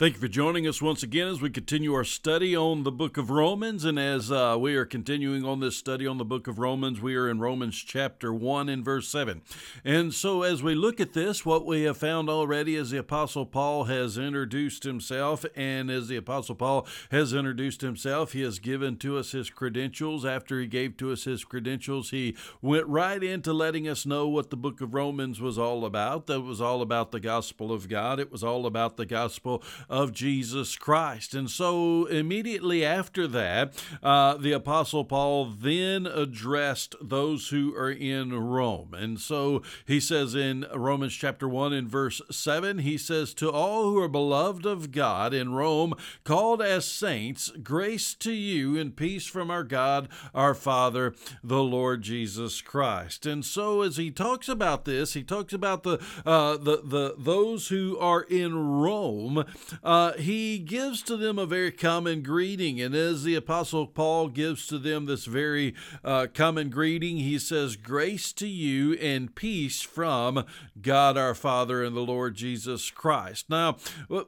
Thank you for joining us once again as we continue our study on the book of Romans. And as uh, we are continuing on this study on the book of Romans, we are in Romans chapter 1 and verse 7. And so as we look at this, what we have found already is the Apostle Paul has introduced himself. And as the Apostle Paul has introduced himself, he has given to us his credentials. After he gave to us his credentials, he went right into letting us know what the book of Romans was all about. That was all about the gospel of God, it was all about the gospel of Jesus Christ. And so immediately after that, uh, the Apostle Paul then addressed those who are in Rome. And so he says in Romans chapter 1 and verse 7, he says, To all who are beloved of God in Rome, called as saints, grace to you and peace from our God, our Father, the Lord Jesus Christ. And so as he talks about this, he talks about the uh, the the those who are in Rome uh, he gives to them a very common greeting. And as the Apostle Paul gives to them this very uh, common greeting, he says, Grace to you and peace from God our Father and the Lord Jesus Christ. Now,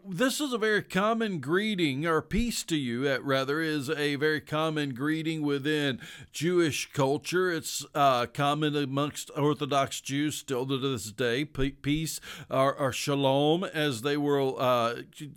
this is a very common greeting, or peace to you, uh, rather, is a very common greeting within Jewish culture. It's uh, common amongst Orthodox Jews still to this day. Peace or, or shalom, as they will uh,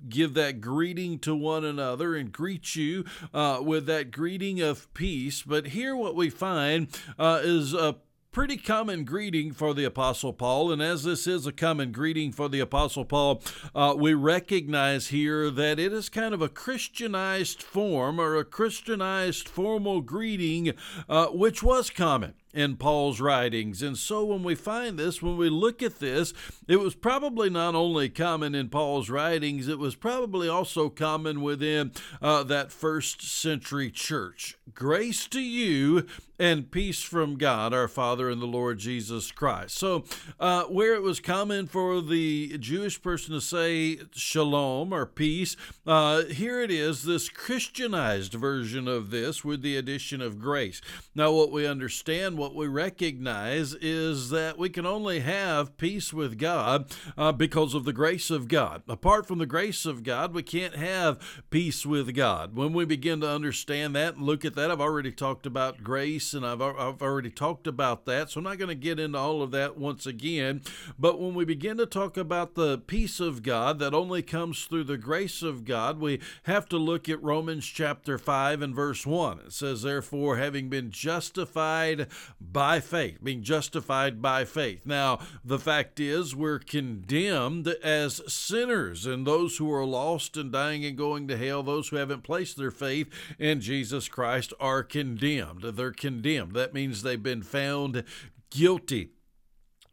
give that greeting to one another and greet you uh, with that greeting of peace. But here, what we find uh, is a pretty common greeting for the Apostle Paul. And as this is a common greeting for the Apostle Paul, uh, we recognize here that it is kind of a Christianized form or a Christianized formal greeting, uh, which was common in Paul's writings. And so when we find this, when we look at this, it was probably not only common in Paul's writings, it was probably also common within uh, that first century church. Grace to you and peace from God our Father and the Lord Jesus Christ. So, uh, where it was common for the Jewish person to say shalom or peace, uh, here it is, this Christianized version of this with the addition of grace. Now, what we understand, what we recognize is that we can only have peace with God uh, because of the grace of God. Apart from the grace of God, we can't have peace with God. When we begin to understand that and look at that, I've already talked about grace and I've, I've already talked about that, so I'm not going to get into all of that once again. But when we begin to talk about the peace of God that only comes through the grace of God, we have to look at Romans chapter 5 and verse 1. It says, Therefore, having been justified by faith, being justified by faith. Now, the fact is, we're condemned as sinners, and those who are lost and dying and going to hell, those who haven't placed their faith in Jesus Christ, are condemned. They're condemned. That means they've been found guilty.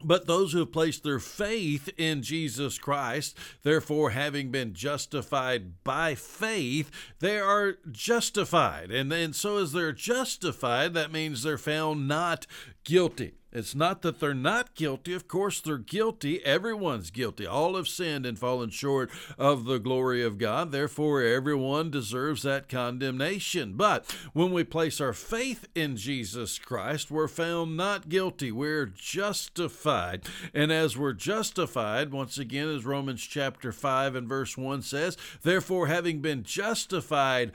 But those who have placed their faith in Jesus Christ, therefore having been justified by faith, they are justified. And then so as they're justified, that means they're found not guilty. It's not that they're not guilty. Of course, they're guilty. Everyone's guilty. All have sinned and fallen short of the glory of God. Therefore, everyone deserves that condemnation. But when we place our faith in Jesus Christ, we're found not guilty. We're justified. And as we're justified, once again, as Romans chapter 5 and verse 1 says, therefore, having been justified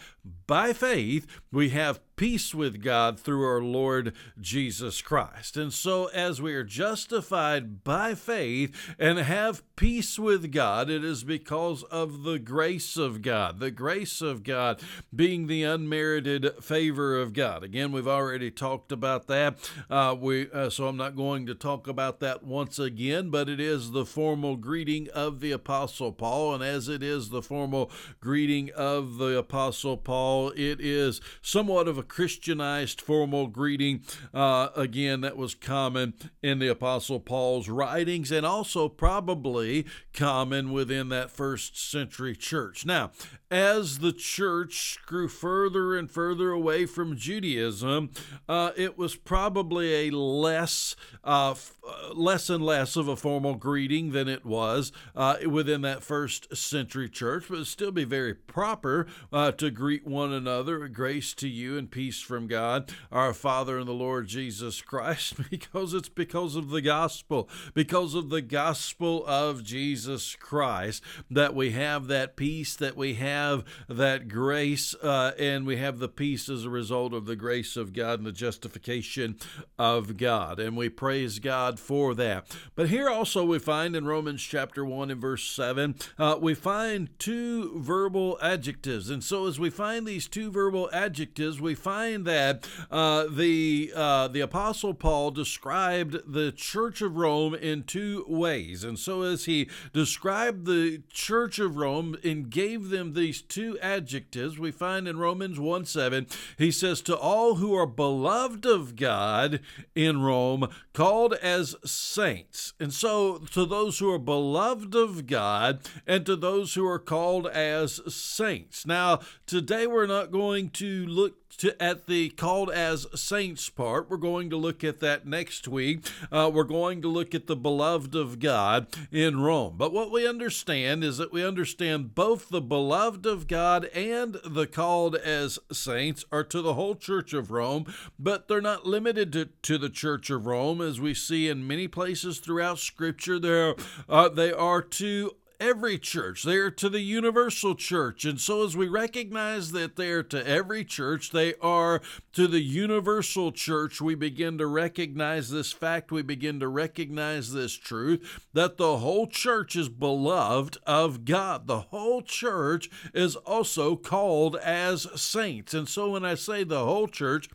by faith, we have peace with God through our Lord Jesus Christ. And so, as we are justified by faith and have peace with God, it is because of the grace of God, the grace of God being the unmerited favor of God. Again, we've already talked about that. Uh, we uh, so I'm not going to talk about that once again, but it is the formal greeting of the Apostle Paul, and as it is the formal greeting of the Apostle Paul, it is somewhat of a Christianized formal greeting. Uh, again, that was common in the Apostle Paul's writings, and also probably common within that first century church. Now, as the church grew further and further away from Judaism, uh, it was probably a less, uh, f- uh, less and less of a formal greeting than it was uh, within that first century church, but still be very proper uh, to greet one another. Grace to you and peace from God, our Father and the Lord Jesus Christ, because it's because of the gospel, because of the gospel of Jesus Christ that we have that peace, that we have that grace, uh, and we have the peace as a result of the grace of God and the justification of God. And we praise God for that. But here also we find in Romans chapter 1 and verse 7, uh, we find two verbal adjectives. And so as we find these two verbal adjectives, we find that uh, the, uh, the Apostle Paul described the church of Rome in two ways. And so as he described the church of Rome and gave them these two adjectives, we find in Romans 1 7, he says, To all who are beloved of God in Rome, called as saints. And so to those who are beloved of God and to those who are called as saints. Now, today we're not going to look to, at the called as saints part. We're going to look at that next week. Uh, we're going to look at the beloved of God in Rome. But what we understand is that we understand both the beloved of God and the called as saints are to the whole church of Rome, but they're not limited to, to the church of Rome, as we see in many places throughout Scripture. There, uh, they are to every church. They are to the universal church. And so, as we recognize that they are to every church, they are to the universal church, we begin to recognize this fact. We begin to recognize this truth that the whole church is beloved of God. The whole church is also called as saints. And so, when I say the whole church,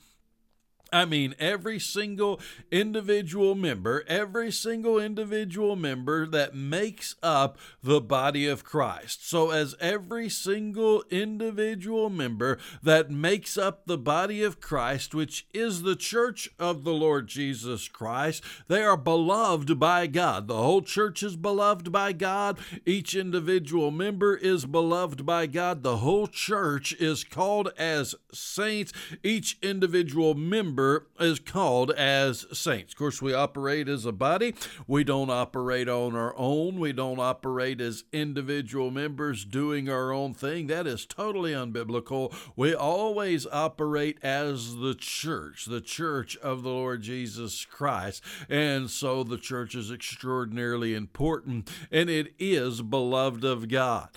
I mean, every single individual member, every single individual member that makes up the body of Christ. So, as every single individual member that makes up the body of Christ, which is the church of the Lord Jesus Christ, they are beloved by God. The whole church is beloved by God. Each individual member is beloved by God. The whole church is called as saints. Each individual member is called as saints. Of course, we operate as a body. We don't operate on our own. We don't operate as individual members doing our own thing. That is totally unbiblical. We always operate as the church, the church of the Lord Jesus Christ. And so the church is extraordinarily important and it is beloved of God.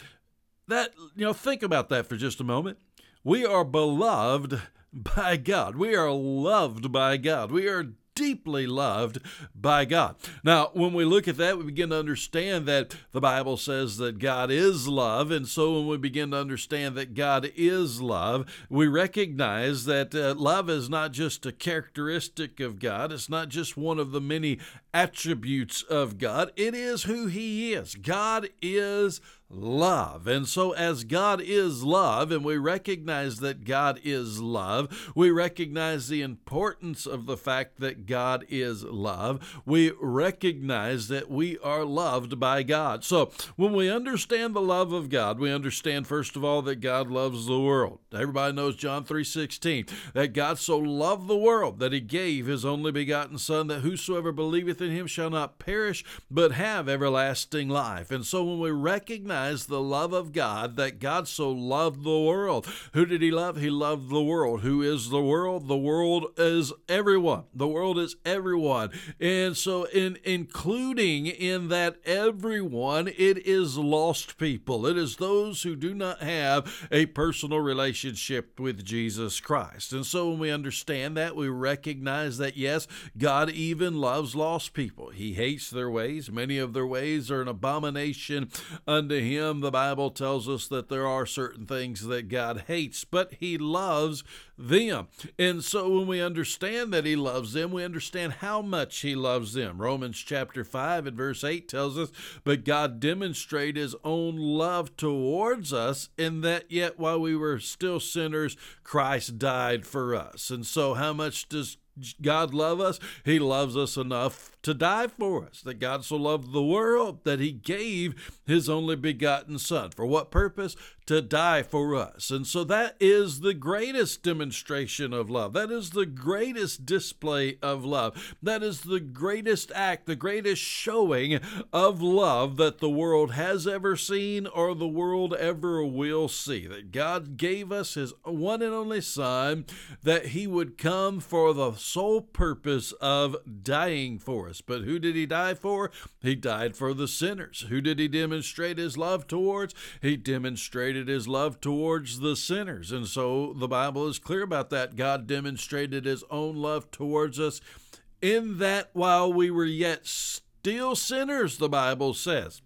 That, you know, think about that for just a moment. We are beloved by God. We are loved by God. We are deeply loved by God. Now, when we look at that, we begin to understand that the Bible says that God is love. And so when we begin to understand that God is love, we recognize that uh, love is not just a characteristic of God, it's not just one of the many attributes of God, it is who He is. God is love. And so, as God is love, and we recognize that God is love, we recognize the importance of the fact that God is love. We recognize that we are loved by God. So, when we understand the love of God, we understand first of all that God loves the world. Everybody knows John 3:16, that God so loved the world that he gave his only begotten son that whosoever believeth in him shall not perish but have everlasting life. And so when we recognize the love of God, that God so loved the world, who did he love? He loved the world. Who is the world? The world is everyone. The world is everyone. And so in including in that everyone, it is lost people. It is those who do not have a personal relationship with Jesus Christ. And so when we understand that, we recognize that yes, God even loves lost people. He hates their ways. Many of their ways are an abomination unto him. Him, the Bible tells us that there are certain things that God hates, but he loves them. And so when we understand that he loves them, we understand how much he loves them. Romans chapter 5 and verse 8 tells us, But God demonstrated his own love towards us in that yet while we were still sinners, Christ died for us. And so how much does God love us? He loves us enough to die for us. That God so loved the world that he gave his only begotten Son. For what purpose? To die for us. And so that is the greatest demonstration of love. That is the greatest display of love. That is the greatest act, the greatest showing of love that the world has ever seen or the world ever will see. That God gave us his one and only Son, that he would come for the sole purpose of dying for us. But who did he die for? He died for the sinners. Who did he demonstrate his love towards? He demonstrated his love towards the sinners. And so the Bible is clear about that. God demonstrated his own love towards us in that while we were yet still sinners, the Bible says.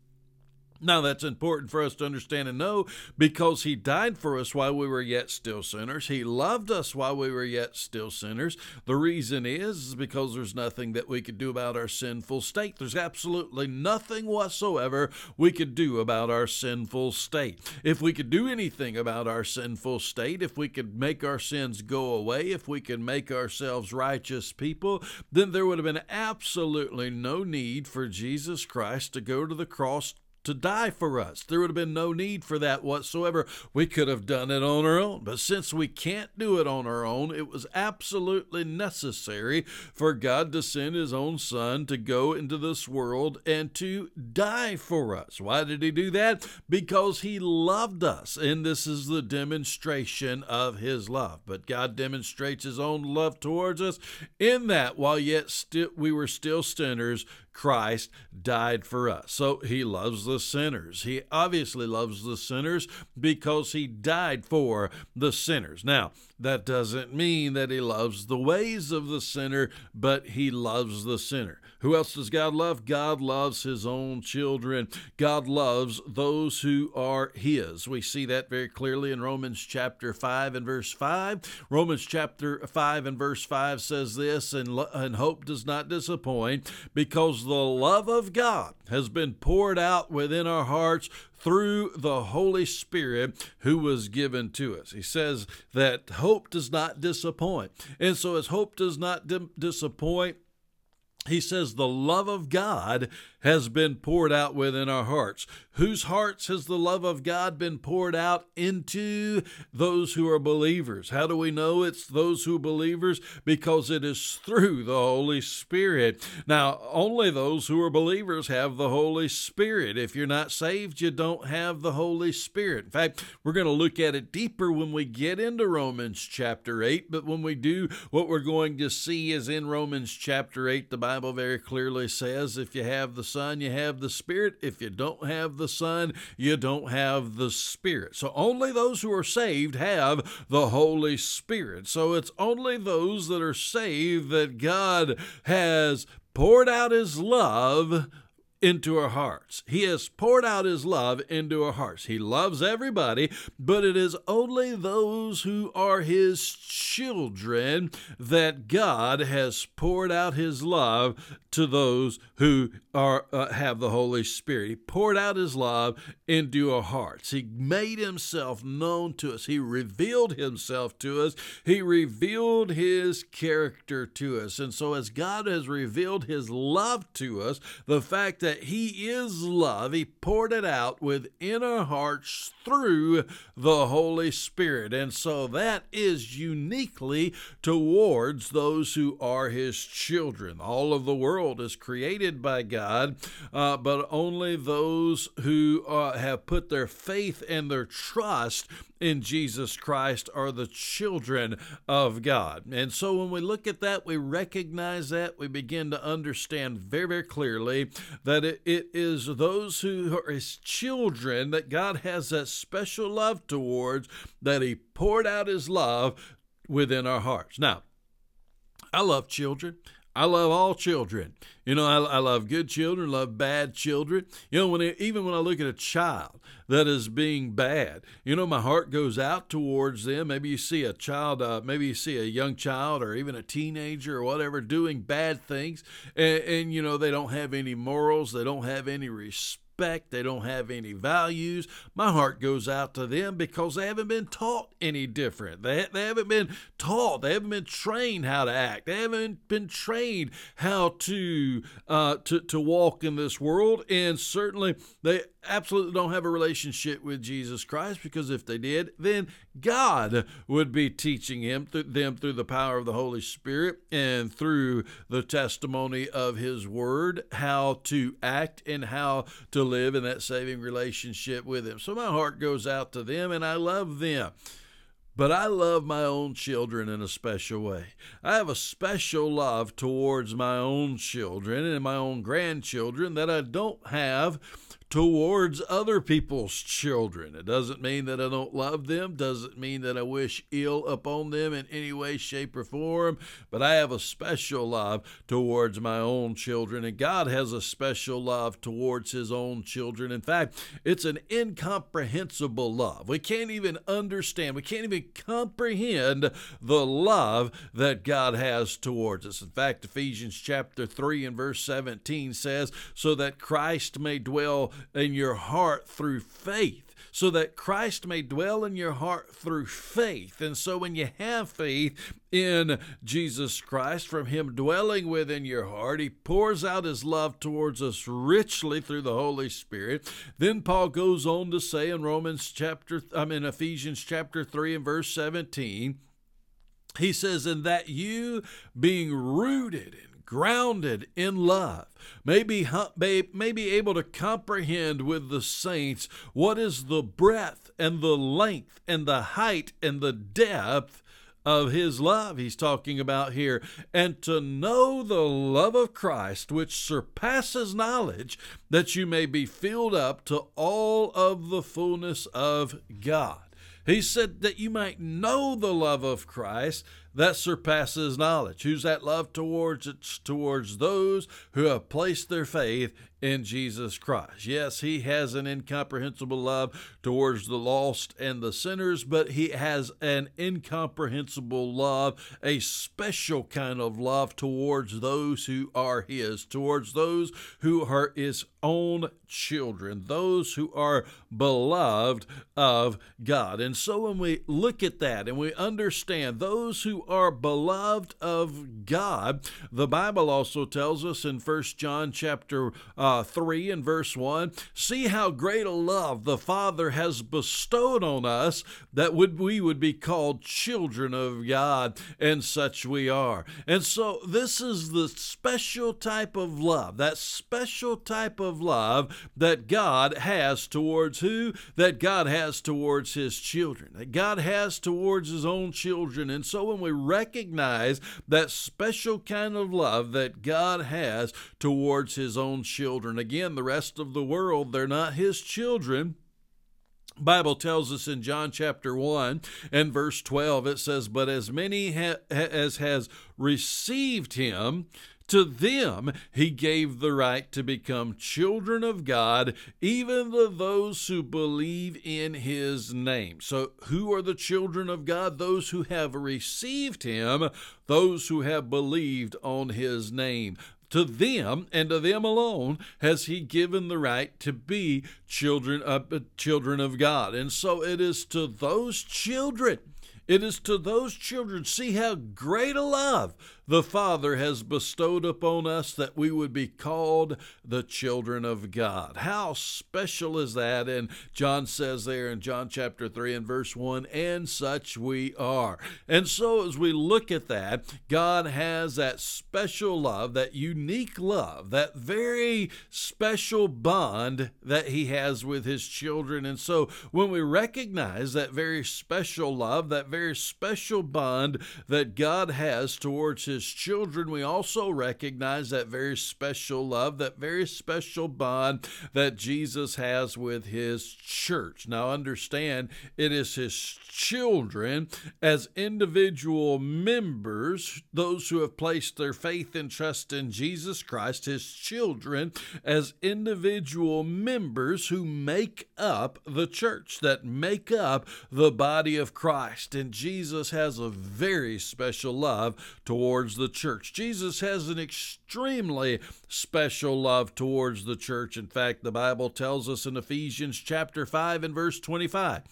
Now, that's important for us to understand and know because He died for us while we were yet still sinners. He loved us while we were yet still sinners. The reason is, because there's nothing that we could do about our sinful state. There's absolutely nothing whatsoever we could do about our sinful state. If we could do anything about our sinful state, if we could make our sins go away, if we could make ourselves righteous people, then there would have been absolutely no need for Jesus Christ to go to the cross to die for us. There would have been no need for that whatsoever. We could have done it on our own. But since we can't do it on our own, it was absolutely necessary for God to send His own Son to go into this world and to die for us. Why did He do that? Because He loved us. And this is the demonstration of His love. But God demonstrates His own love towards us in that while yet sti- we were still sinners, Christ died for us. So he loves the sinners. He obviously loves the sinners because he died for the sinners. Now, that doesn't mean that he loves the ways of the sinner, but he loves the sinner. Who else does God love? God loves his own children. God loves those who are his. We see that very clearly in Romans chapter 5 and verse 5. Romans chapter 5 and verse 5 says this, and, and hope does not disappoint because the love of God has been poured out within our hearts through the Holy Spirit who was given to us. He says that hope does not disappoint. And so, as hope does not di- disappoint, he says the love of God has been poured out within our hearts. Whose hearts has the love of God been poured out into? Those who are believers. How do we know it's those who are believers? Because it is through the Holy Spirit. Now, only those who are believers have the Holy Spirit. If you're not saved, you don't have the Holy Spirit. In fact, we're going to look at it deeper when we get into Romans chapter 8. But when we do, what we're going to see is in Romans chapter 8, the Bible very clearly says if you have the Son, you have the Spirit. If you don't have the Son, you don't have the Spirit. So only those who are saved have the Holy Spirit. So it's only those that are saved that God has poured out His love into our hearts. He has poured out his love into our hearts. He loves everybody, but it is only those who are his children that God has poured out his love to those who are uh, have the Holy Spirit. He poured out his love into our hearts. He made himself known to us. He revealed himself to us. He revealed his character to us. And so as God has revealed his love to us, the fact that he is love, he poured it out within our hearts through the Holy Spirit. And so that is uniquely towards those who are his children. All of the world is created by God, uh, but only those who uh, have put their faith and their trust in Jesus Christ are the children of God. And so when we look at that, we recognize that, we begin to understand very, very clearly that it, it is those who are his children that God has that special love towards, that he poured out his love within our hearts. Now, I love children. I love all children. You know, I, I love good children, love bad children. You know, when even when I look at a child that is being bad, you know, my heart goes out towards them. Maybe you see a child, uh, maybe you see a young child or even a teenager or whatever doing bad things, and, and you know they don't have any morals, they don't have any respect respect, they don't have any values. My heart goes out to them because they haven't been taught any different. They, they haven't been taught, they haven't been trained how to act, they haven't been trained how to, uh, to, to walk in this world. And certainly they absolutely don't have a relationship with Jesus Christ because if they did, then God would be teaching him th- them through the power of the Holy Spirit and through the testimony of his word how to act and how to live in that saving relationship with him. So my heart goes out to them and I love them. But I love my own children in a special way. I have a special love towards my own children and my own grandchildren that I don't have towards other people's children. It doesn't mean that I don't love them, doesn't mean that I wish ill upon them in any way, shape, or form, but I have a special love towards my own children, and God has a special love towards His own children. In fact, it's an incomprehensible love. We can't even understand, we can't even comprehend the love that God has towards us. In fact, Ephesians chapter 3 and verse 17 says, So that Christ may dwell in your heart through faith so that Christ may dwell in your heart through faith. And so when you have faith in Jesus Christ, from Him dwelling within your heart, He pours out His love towards us richly through the Holy Spirit. Then Paul goes on to say in Romans chapter, I mean Ephesians chapter 3 and verse 17, he says, And that you being rooted and grounded in love, may be, may be able to comprehend with the saints what is the breadth and the length and the height and the depth of his love he's talking about here, and to know the love of Christ, which surpasses knowledge, that you may be filled up to all of the fullness of God. He said that you might know the love of Christ that surpasses knowledge. Who's that love towards? It's towards those who have placed their faith in Jesus Christ. Yes, he has an incomprehensible love towards the lost and the sinners, but he has an incomprehensible love, a special kind of love towards those who are his, towards those who are his own children, those who are beloved of God. And so when we look at that and we understand those who are beloved of God, the Bible also tells us in First John chapter uh, 3 and verse 1 see how great a love the Father has bestowed on us that would, we would be called children of God, and such we are. And so, this is the special type of love, that special type of love that God has towards who? That God has towards His children, that God has towards His own children. And so, when we recognize that special kind of love that God has towards His own children. Again, the rest of the world, they're not his children. Bible tells us in John chapter 1 and verse 12 it says but as many ha- as has received him to them he gave the right to become children of God, even to those who believe in his name. So, who are the children of God? Those who have received him, those who have believed on his name. To them and to them alone has he given the right to be children of, uh, children of God. And so it is to those children it is to those children, see how great a love the Father has bestowed upon us that we would be called the children of God. How special is that? And John says there in John chapter 3 and verse 1, and such we are. And so as we look at that, God has that special love, that unique love, that very special bond that He has with His children. And so when we recognize that very special love, that very special bond that God has towards His children, we also recognize that very special love, that very special bond that Jesus has with his church. Now, understand it is his children as individual members, those who have placed their faith and trust in Jesus Christ, his children as individual members who make up the church, that make up the body of Christ. And Jesus has a very special love towards towards the church. Jesus has an extremely special love towards the church. In fact, the Bible tells us in Ephesians chapter 5 and verse 25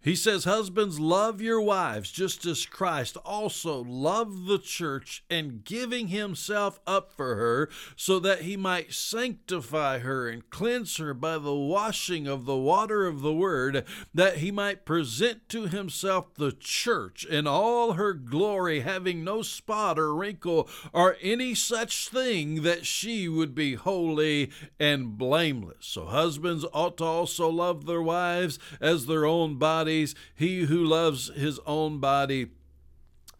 he says, Husbands, love your wives, just as Christ also loved the church and giving himself up for her, so that he might sanctify her and cleanse her by the washing of the water of the word, that he might present to himself the church in all her glory, having no spot or wrinkle or any such thing, that she would be holy and blameless. So husbands ought to also love their wives as their own body bodies. He who loves his own body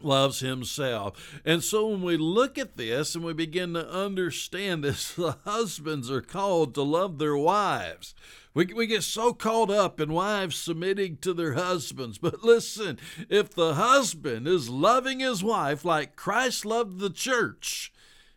loves himself. And so when we look at this and we begin to understand this, the husbands are called to love their wives. We, we get so caught up in wives submitting to their husbands. But listen, if the husband is loving his wife like Christ loved the church,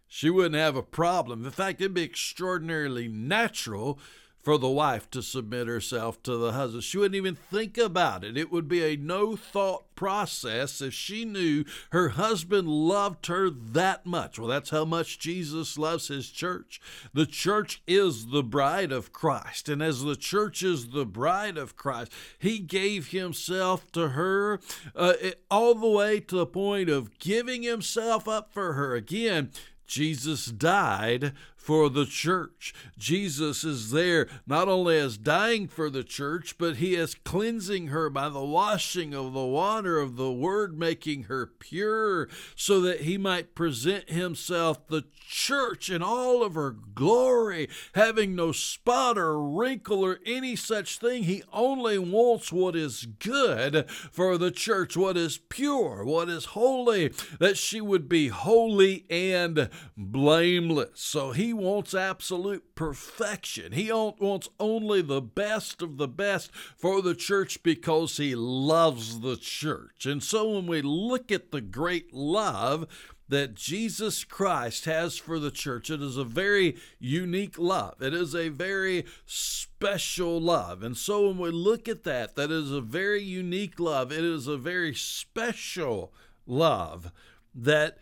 she wouldn't have a problem. In fact, it'd be extraordinarily natural for the wife to submit herself to the husband. She wouldn't even think about it. It would be a no thought process if she knew her husband loved her that much. Well, that's how much Jesus loves his church. The church is the bride of Christ. And as the church is the bride of Christ, he gave himself to her uh, all the way to the point of giving himself up for her. Again, Jesus died for the church. Jesus is there not only as dying for the church, but he is cleansing her by the washing of the water of the word, making her pure, so that he might present himself the church in all of her glory, having no spot or wrinkle or any such thing. He only wants what is good for the church, what is pure, what is holy, that she would be holy and blameless. So he wants absolute perfection. He wants only the best of the best for the church because he loves the church. And so when we look at the great love that Jesus Christ has for the church, it is a very unique love. It is a very special love. And so when we look at that, that is a very unique love. It is a very special love that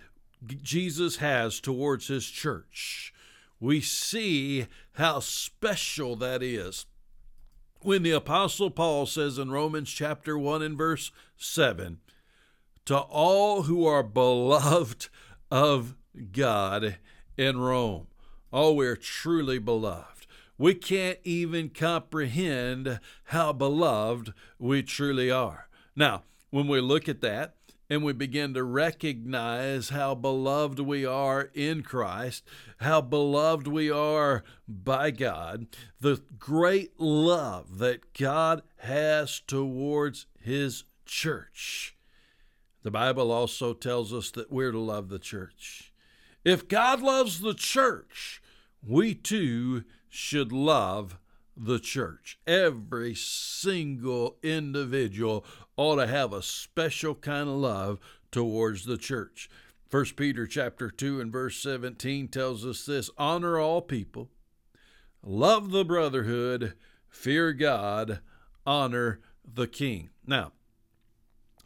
Jesus has towards his church we see how special that is. When the Apostle Paul says in Romans chapter 1 and verse 7, to all who are beloved of God in Rome, oh, we're truly beloved. We can't even comprehend how beloved we truly are. Now, when we look at that, and we begin to recognize how beloved we are in Christ, how beloved we are by God, the great love that God has towards His church. The Bible also tells us that we're to love the church. If God loves the church, we too should love the church. Every single individual ought to have a special kind of love towards the church. 1 Peter chapter 2 and verse 17 tells us this, honor all people, love the brotherhood, fear God, honor the king. Now,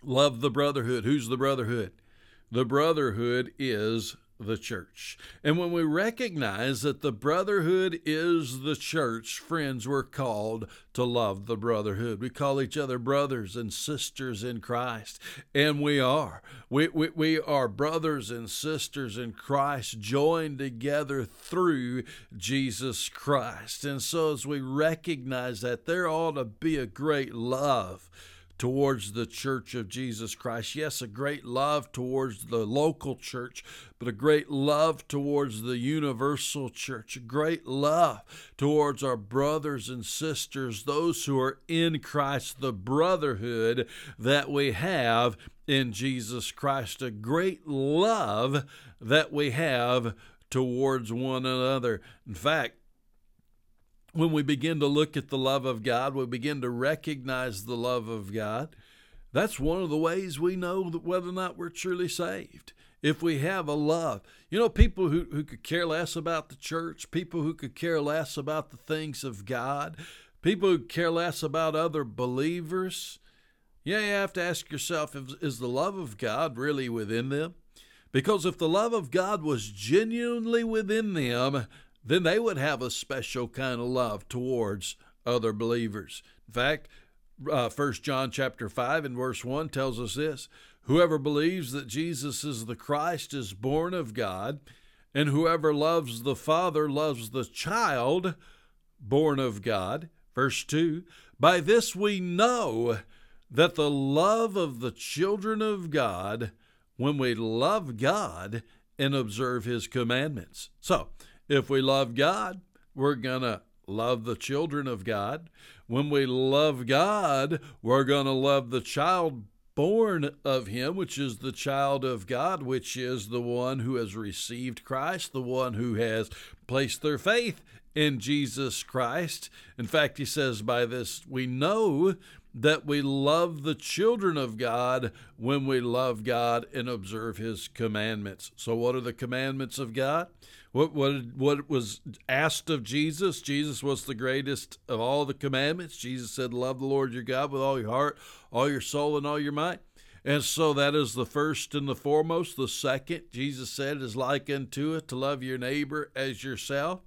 love the brotherhood. Who's the brotherhood? The brotherhood is the church. And when we recognize that the brotherhood is the church, friends, we're called to love the brotherhood. We call each other brothers and sisters in Christ, and we are. We, we, we are brothers and sisters in Christ, joined together through Jesus Christ. And so, as we recognize that, there ought to be a great love towards the church of Jesus Christ. Yes, a great love towards the local church, but a great love towards the universal church, a great love towards our brothers and sisters, those who are in Christ, the brotherhood that we have in Jesus Christ, a great love that we have towards one another. In fact, when we begin to look at the love of God, we begin to recognize the love of God. That's one of the ways we know whether or not we're truly saved. If we have a love, you know, people who, who could care less about the church, people who could care less about the things of God, people who care less about other believers, yeah, you have to ask yourself if, is the love of God really within them? Because if the love of God was genuinely within them, then they would have a special kind of love towards other believers. In fact, uh, John chapter 5 and verse 1 tells us this Whoever believes that Jesus is the Christ is born of God, and whoever loves the Father loves the child born of God. Verse 2 By this we know that the love of the children of God when we love God and observe His commandments. So, if we love God, we're going to love the children of God. When we love God, we're going to love the child born of Him, which is the child of God, which is the one who has received Christ, the one who has placed their faith in Jesus Christ. In fact, He says, by this we know that we love the children of God when we love God and observe His commandments. So, what are the commandments of God? What, what, what was asked of Jesus? Jesus was the greatest of all the commandments. Jesus said, Love the Lord your God with all your heart, all your soul, and all your might. And so that is the first and the foremost. The second, Jesus said, is like unto it to love your neighbor as yourself.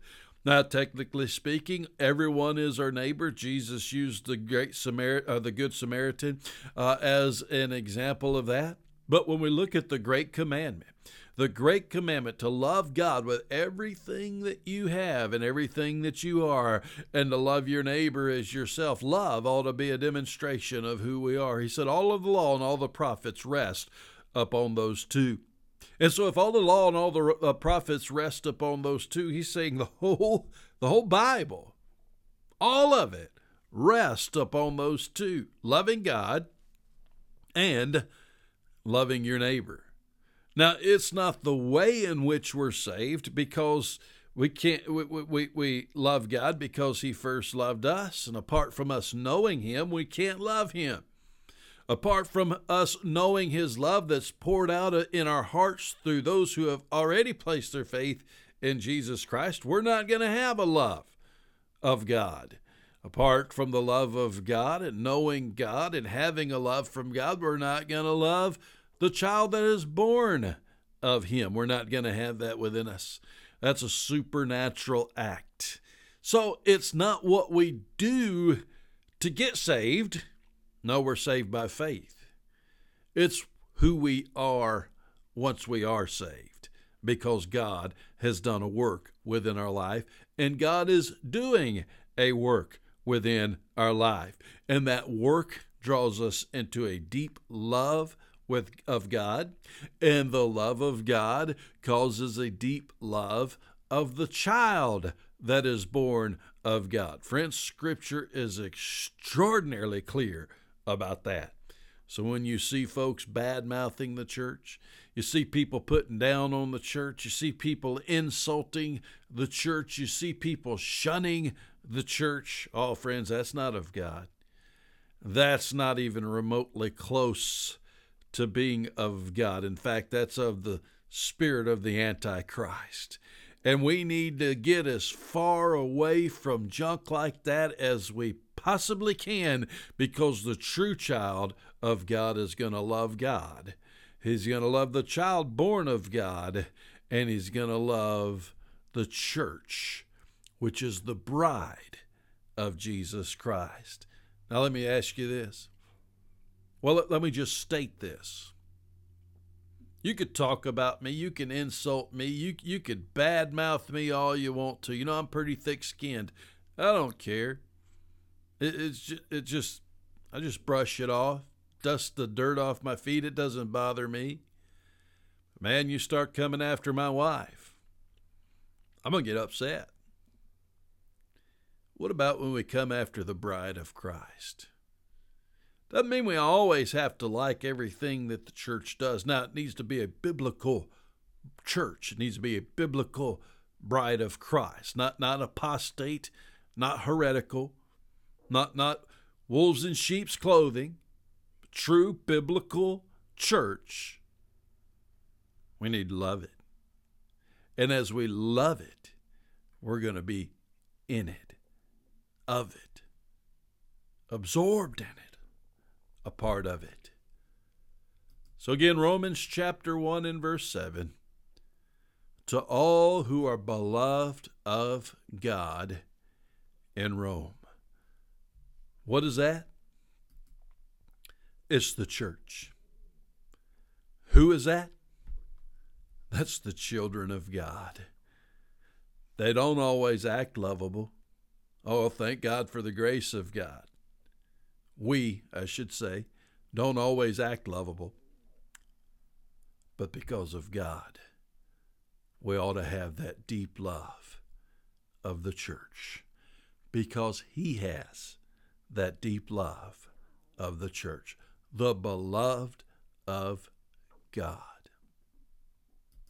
Now, technically speaking, everyone is our neighbor. Jesus used the great Samaritan, uh, the Good Samaritan, uh, as an example of that. But when we look at the great commandment, the great commandment to love God with everything that you have and everything that you are, and to love your neighbor as yourself. Love ought to be a demonstration of who we are. He said, All of the law and all the prophets rest upon those two. And so, if all the law and all the uh, prophets rest upon those two, he's saying the whole the whole Bible, all of it, rest upon those two: loving God and loving your neighbor. Now, it's not the way in which we're saved because we can't we, we, we love God because he first loved us, and apart from us knowing him, we can't love him apart from us knowing His love that's poured out uh, in our hearts through those who have already placed their faith in Jesus Christ, we're not going to have a love of God. Apart from the love of God and knowing God and having a love from God, we're not going to love the child that is born of Him. We're not going to have that within us. That's a supernatural act. So it's not what we do to get saved no, we're saved by faith. It's who we are once we are saved because God has done a work within our life and God is doing a work within our life. And that work draws us into a deep love with of God, and the love of God causes a deep love of the child that is born of God. Friends, scripture is extraordinarily clear about that. So when you see folks bad mouthing the church, you see people putting down on the church, you see people insulting the church, you see people shunning the church. Oh, friends, that's not of God. That's not even remotely close to being of God. In fact, that's of the spirit of the Antichrist. And we need to get as far away from junk like that as we possibly can because the true child of God is going to love God. He's going to love the child born of God, and he's going to love the church, which is the bride of Jesus Christ. Now, let me ask you this. Well, let, let me just state this. You could talk about me. You can insult me. You you could badmouth me all you want to. You know I'm pretty thick-skinned. I don't care. It, it's just, it just I just brush it off, dust the dirt off my feet. It doesn't bother me. Man, you start coming after my wife. I'm gonna get upset. What about when we come after the bride of Christ? Doesn't mean we always have to like everything that the church does. Now, it needs to be a biblical church. It needs to be a biblical bride of Christ, not not apostate, not heretical, not not wolves in sheep's clothing, true biblical church. We need to love it. And as we love it, we're going to be in it, of it, absorbed in it a part of it. So again, Romans chapter 1 and verse 7 to all who are beloved of God in Rome. What is that? It's the church. Who is that? That's the children of God. They don't always act lovable. Oh, thank God for the grace of God. We, I should say, don't always act lovable. But because of God, we ought to have that deep love of the church because He has that deep love of the church, the beloved of God.